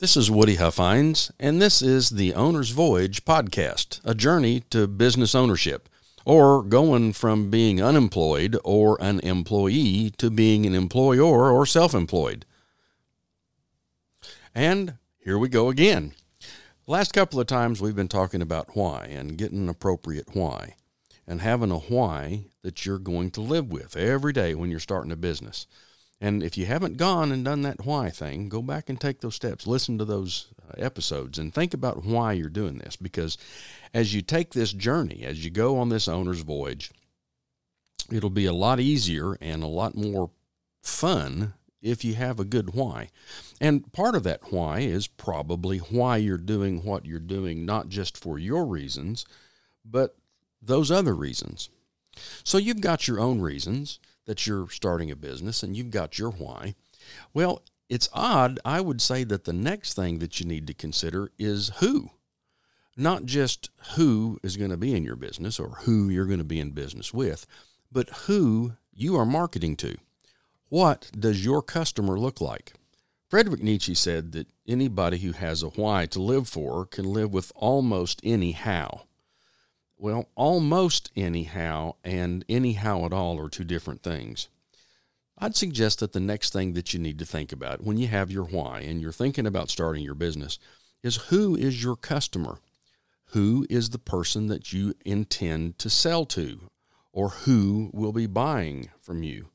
This is Woody Huffines, and this is the Owner's Voyage podcast, a journey to business ownership, or going from being unemployed or an employee to being an employer or self employed. And here we go again. Last couple of times we've been talking about why and getting an appropriate why and having a why that you're going to live with every day when you're starting a business. And if you haven't gone and done that why thing, go back and take those steps. Listen to those uh, episodes and think about why you're doing this. Because as you take this journey, as you go on this owner's voyage, it'll be a lot easier and a lot more fun if you have a good why. And part of that why is probably why you're doing what you're doing, not just for your reasons, but those other reasons. So you've got your own reasons that you're starting a business and you've got your why. Well, it's odd. I would say that the next thing that you need to consider is who. Not just who is going to be in your business or who you're going to be in business with, but who you are marketing to. What does your customer look like? Frederick Nietzsche said that anybody who has a why to live for can live with almost any how. Well, almost anyhow and anyhow at all are two different things. I'd suggest that the next thing that you need to think about when you have your why and you're thinking about starting your business is who is your customer? Who is the person that you intend to sell to? Or who will be buying from you?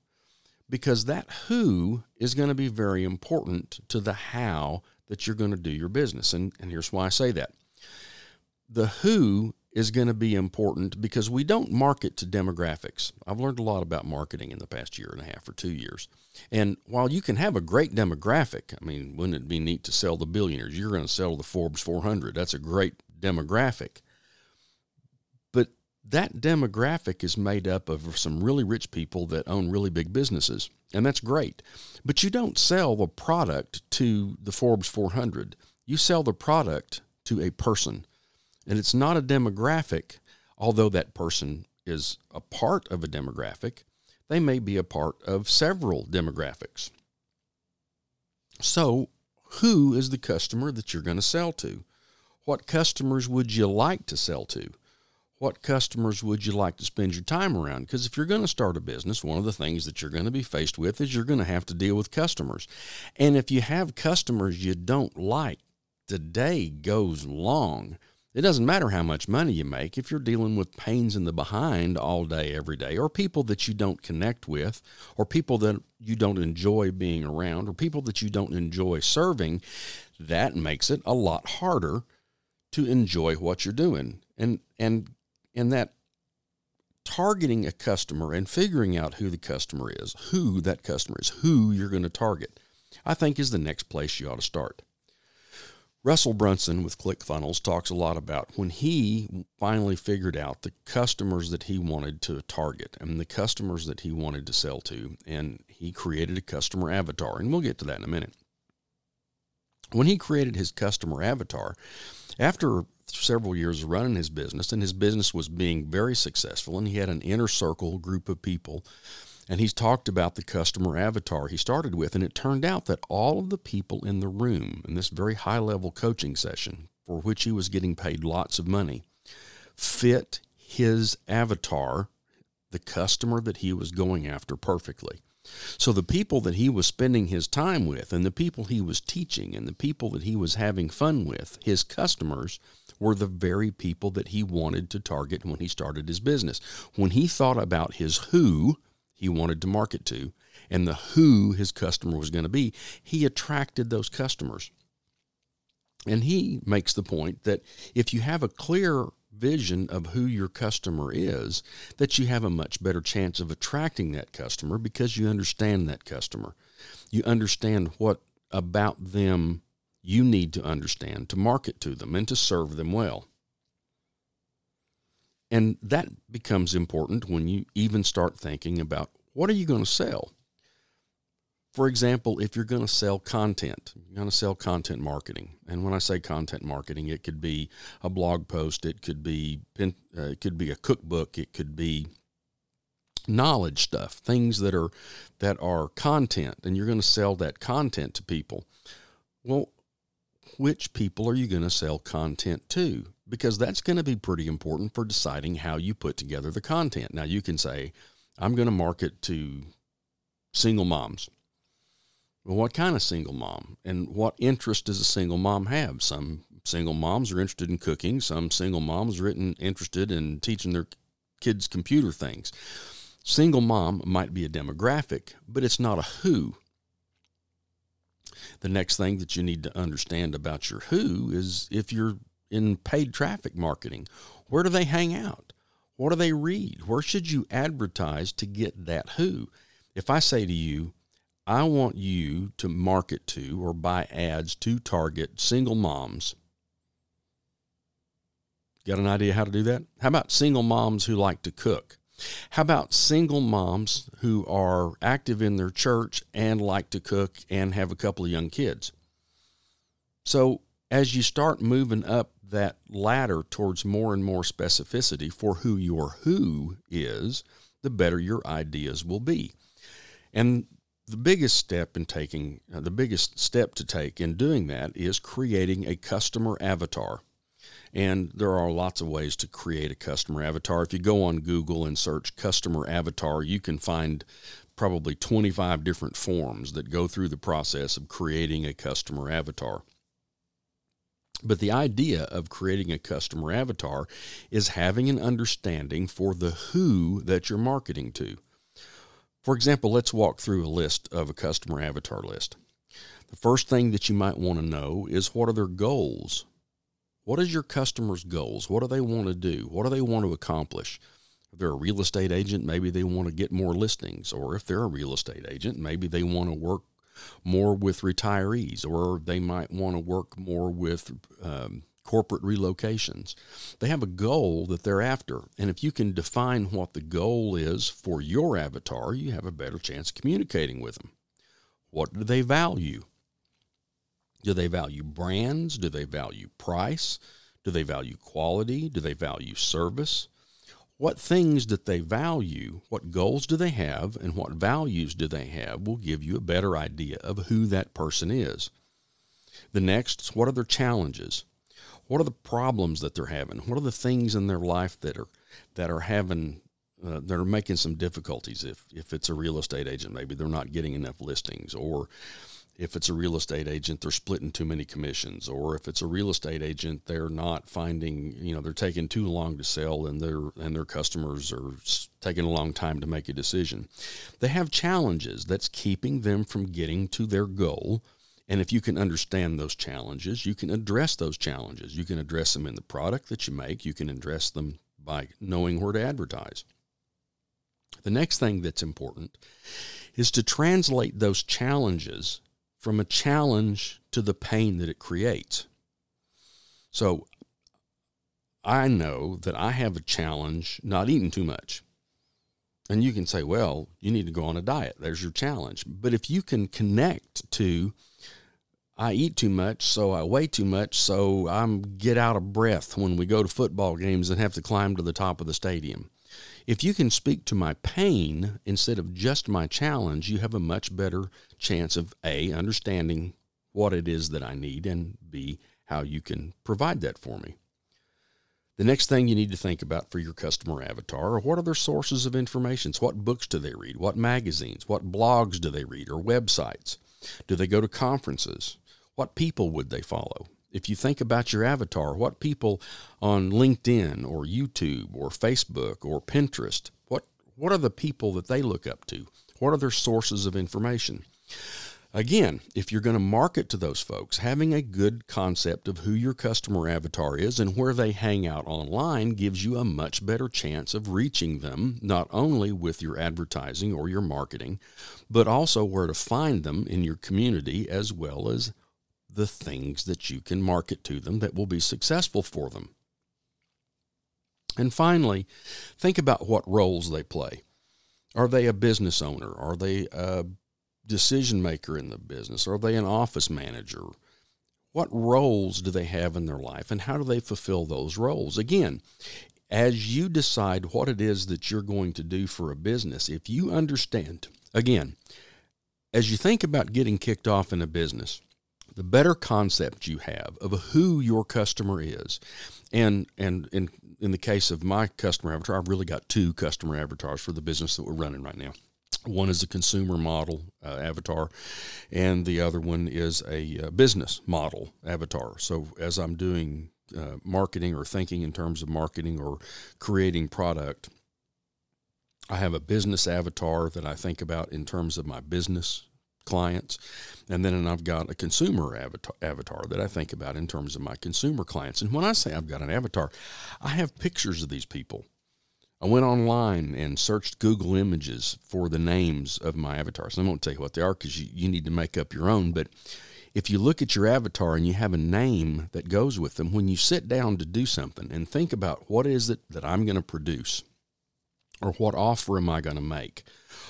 Because that who is going to be very important to the how that you're going to do your business. And, and here's why I say that. The who is going to be important because we don't market to demographics. I've learned a lot about marketing in the past year and a half or two years. And while you can have a great demographic, I mean, wouldn't it be neat to sell the billionaires? You're going to sell the Forbes 400. That's a great demographic. But that demographic is made up of some really rich people that own really big businesses. And that's great. But you don't sell the product to the Forbes 400. You sell the product to a person and it's not a demographic, although that person is a part of a demographic, they may be a part of several demographics. So, who is the customer that you're going to sell to? What customers would you like to sell to? What customers would you like to spend your time around? Because if you're going to start a business, one of the things that you're going to be faced with is you're going to have to deal with customers. And if you have customers you don't like, the day goes long it doesn't matter how much money you make if you're dealing with pains in the behind all day, every day, or people that you don't connect with, or people that you don't enjoy being around, or people that you don't enjoy serving. That makes it a lot harder to enjoy what you're doing. And and and that targeting a customer and figuring out who the customer is, who that customer is, who you're going to target, I think is the next place you ought to start. Russell Brunson with ClickFunnels talks a lot about when he finally figured out the customers that he wanted to target and the customers that he wanted to sell to, and he created a customer avatar. And we'll get to that in a minute. When he created his customer avatar, after several years of running his business, and his business was being very successful, and he had an inner circle group of people and he's talked about the customer avatar he started with. And it turned out that all of the people in the room in this very high level coaching session, for which he was getting paid lots of money, fit his avatar, the customer that he was going after perfectly. So the people that he was spending his time with, and the people he was teaching, and the people that he was having fun with, his customers, were the very people that he wanted to target when he started his business. When he thought about his who, he wanted to market to and the who his customer was going to be, he attracted those customers. And he makes the point that if you have a clear vision of who your customer is, that you have a much better chance of attracting that customer because you understand that customer. You understand what about them you need to understand to market to them and to serve them well. And that becomes important when you even start thinking about what are you going to sell? For example, if you're going to sell content, you're going to sell content marketing. And when I say content marketing, it could be a blog post, it could be uh, it could be a cookbook, it could be knowledge stuff, things that are that are content and you're going to sell that content to people. Well, which people are you going to sell content to? Because that's going to be pretty important for deciding how you put together the content. Now, you can say, I'm going to market to single moms. Well, what kind of single mom? And what interest does a single mom have? Some single moms are interested in cooking. Some single moms are interested in teaching their kids computer things. Single mom might be a demographic, but it's not a who. The next thing that you need to understand about your who is if you're in paid traffic marketing, where do they hang out? What do they read? Where should you advertise to get that who? If I say to you, I want you to market to or buy ads to target single moms. Got an idea how to do that? How about single moms who like to cook? How about single moms who are active in their church and like to cook and have a couple of young kids? So, as you start moving up that ladder towards more and more specificity for who your who is, the better your ideas will be. And the biggest step in taking uh, the biggest step to take in doing that is creating a customer avatar. And there are lots of ways to create a customer avatar. If you go on Google and search customer avatar, you can find probably 25 different forms that go through the process of creating a customer avatar. But the idea of creating a customer avatar is having an understanding for the who that you're marketing to. For example, let's walk through a list of a customer avatar list. The first thing that you might want to know is what are their goals? What is your customer's goals? What do they want to do? What do they want to accomplish? If they're a real estate agent, maybe they want to get more listings. Or if they're a real estate agent, maybe they want to work more with retirees, or they might want to work more with um, corporate relocations. They have a goal that they're after. And if you can define what the goal is for your avatar, you have a better chance of communicating with them. What do they value? Do they value brands? Do they value price? Do they value quality? Do they value service? What things that they value, what goals do they have, and what values do they have will give you a better idea of who that person is. The next, what are their challenges? What are the problems that they're having? What are the things in their life that are that are having uh, that are making some difficulties? If if it's a real estate agent, maybe they're not getting enough listings, or if it's a real estate agent, they're splitting too many commissions, or if it's a real estate agent, they're not finding, you know, they're taking too long to sell, and their and their customers are taking a long time to make a decision. They have challenges that's keeping them from getting to their goal and if you can understand those challenges, you can address those challenges. You can address them in the product that you make, you can address them by knowing where to advertise. The next thing that's important is to translate those challenges from a challenge to the pain that it creates. So I know that I have a challenge not eating too much. And you can say, well, you need to go on a diet. There's your challenge. But if you can connect to I eat too much, so I weigh too much, so I'm get out of breath when we go to football games and have to climb to the top of the stadium. If you can speak to my pain instead of just my challenge, you have a much better chance of A, understanding what it is that I need, and B, how you can provide that for me. The next thing you need to think about for your customer avatar are what are their sources of information? What books do they read? What magazines? What blogs do they read or websites? Do they go to conferences? what people would they follow? If you think about your avatar, what people on LinkedIn or YouTube or Facebook or Pinterest, what, what are the people that they look up to? What are their sources of information? Again, if you're going to market to those folks, having a good concept of who your customer avatar is and where they hang out online gives you a much better chance of reaching them, not only with your advertising or your marketing, but also where to find them in your community as well as the things that you can market to them that will be successful for them. And finally, think about what roles they play. Are they a business owner? Are they a decision maker in the business? Are they an office manager? What roles do they have in their life and how do they fulfill those roles? Again, as you decide what it is that you're going to do for a business, if you understand, again, as you think about getting kicked off in a business, the better concept you have of who your customer is, and and in in the case of my customer avatar, I've really got two customer avatars for the business that we're running right now. One is a consumer model uh, avatar, and the other one is a uh, business model avatar. So as I'm doing uh, marketing or thinking in terms of marketing or creating product, I have a business avatar that I think about in terms of my business clients. And then and I've got a consumer avatar, avatar that I think about in terms of my consumer clients. And when I say I've got an avatar, I have pictures of these people. I went online and searched Google Images for the names of my avatars. I won't tell you what they are because you, you need to make up your own. But if you look at your avatar and you have a name that goes with them, when you sit down to do something and think about what is it that I'm going to produce or what offer am I going to make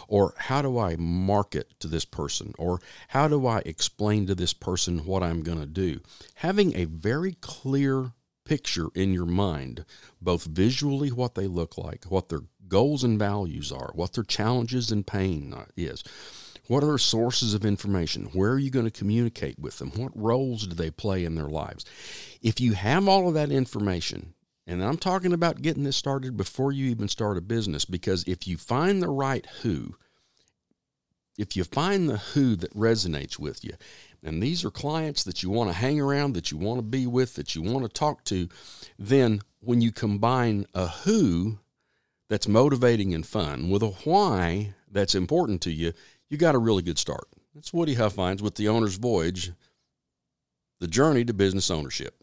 or how do I market to this person or how do I explain to this person what I'm going to do, having a very clear picture in your mind, both visually what they look like, what their goals and values are, what their challenges and pain is. What are their sources of information? Where are you going to communicate with them? What roles do they play in their lives? If you have all of that information, and I'm talking about getting this started before you even start a business, because if you find the right who, if you find the who that resonates with you, and these are clients that you want to hang around, that you want to be with, that you want to talk to, then when you combine a who that's motivating and fun with a why that's important to you, you got a really good start. That's Woody Huffines with the Owner's Voyage, the journey to business ownership.